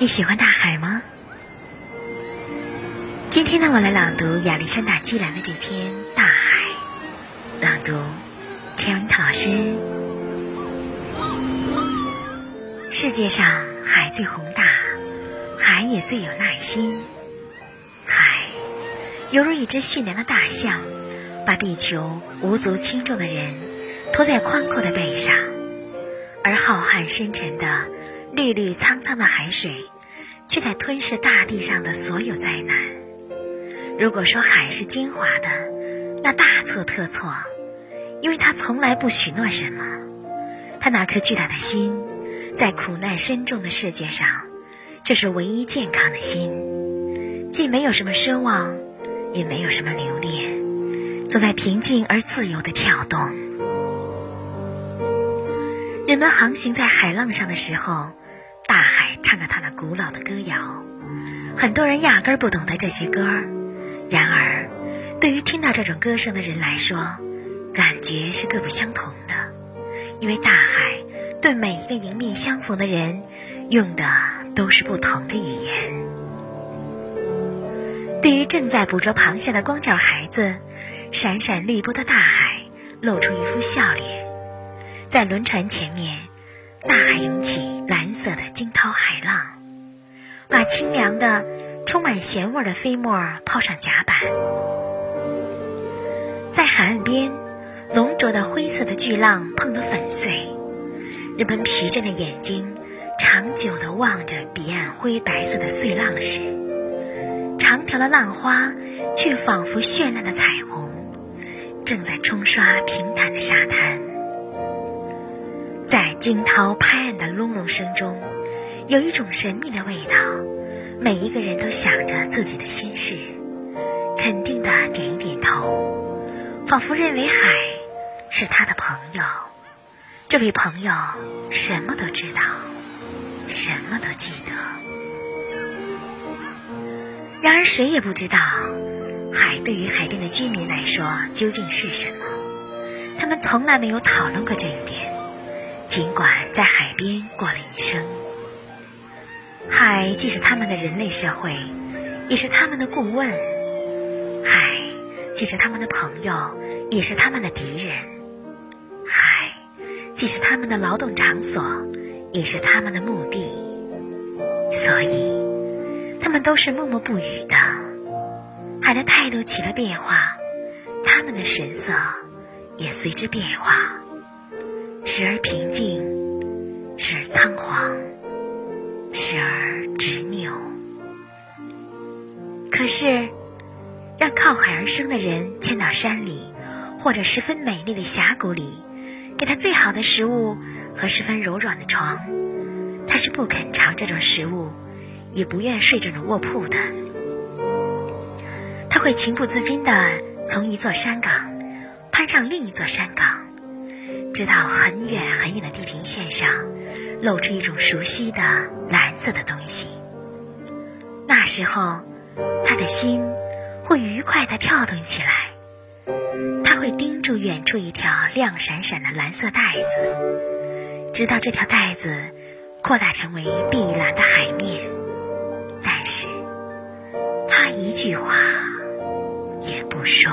你喜欢大海吗？今天呢，我来朗读亚历山大·基兰的这篇《大海》，朗读陈文涛老师。世界上海最宏大，海也最有耐心。海犹如一只驯良的大象，把地球无足轻重的人拖在宽阔的背上，而浩瀚深沉的、绿绿苍苍的海水。却在吞噬大地上的所有灾难。如果说海是精华的，那大错特错，因为他从来不许诺什么。他那颗巨大的心，在苦难深重的世界上，这是唯一健康的心，既没有什么奢望，也没有什么留恋，总在平静而自由的跳动。人们航行在海浪上的时候。大海唱着他那古老的歌谣，很多人压根儿不懂得这些歌儿。然而，对于听到这种歌声的人来说，感觉是各不相同的。因为大海对每一个迎面相逢的人，用的都是不同的语言。对于正在捕捉螃蟹的光脚孩子，闪闪绿波的大海露出一副笑脸。在轮船前面。大海涌起蓝色的惊涛骇浪，把清凉的、充满咸味的飞沫抛上甲板。在海岸边，浓浊的灰色的巨浪碰得粉碎，人们疲倦的眼睛长久地望着彼岸灰白色的碎浪时，长条的浪花却仿佛绚烂的彩虹，正在冲刷平坦的沙滩。在惊涛拍岸的隆隆声中，有一种神秘的味道。每一个人都想着自己的心事，肯定的点一点头，仿佛认为海是他的朋友。这位朋友什么都知道，什么都记得。然而，谁也不知道，海对于海边的居民来说究竟是什么。他们从来没有讨论过这一点。尽管在海边过了一生，海既是他们的人类社会，也是他们的顾问；海既是他们的朋友，也是他们的敌人；海既是他们的劳动场所，也是他们的墓地。所以，他们都是默默不语的。海的态度起了变化，他们的神色也随之变化。时而平静，时而仓皇，时而执拗。可是，让靠海而生的人迁到山里，或者十分美丽的峡谷里，给他最好的食物和十分柔软的床，他是不肯尝这种食物，也不愿睡这种卧铺的。他会情不自禁地从一座山岗攀上另一座山岗。直到很远很远的地平线上，露出一种熟悉的蓝色的东西。那时候，他的心会愉快地跳动起来。他会盯住远处一条亮闪闪的蓝色带子，直到这条带子扩大成为碧蓝的海面。但是，他一句话也不说。